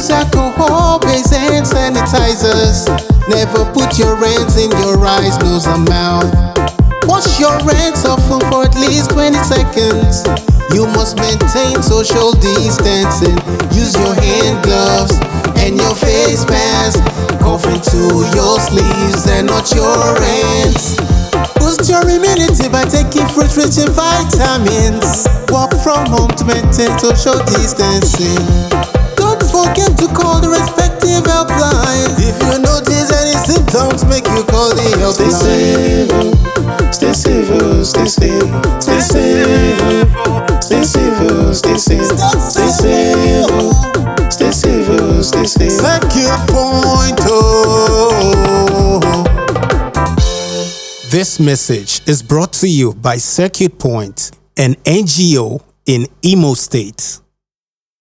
use alcohol-based hand sanitizers. Never put your hands in your eyes, nose, and mouth. Wash your hands often for at least 20 seconds. You must maintain social distancing. Use your hand gloves and your face mask. Cough into your sleeves and not your hands. Boost your immunity by taking fruit rich in vitamins. Walk from home to maintain social distancing. Don't forget to call the respective helplines. If you notice any symptoms, make you call the Stay helpline. safe, stay safe, oh. stay safe, stay safe, oh. stay safe, oh. stay safe, stay safe, oh. stay safe, oh. stay safe. Circuit point. Oh. This message is brought to you by Circuit Point, an NGO in Imo State.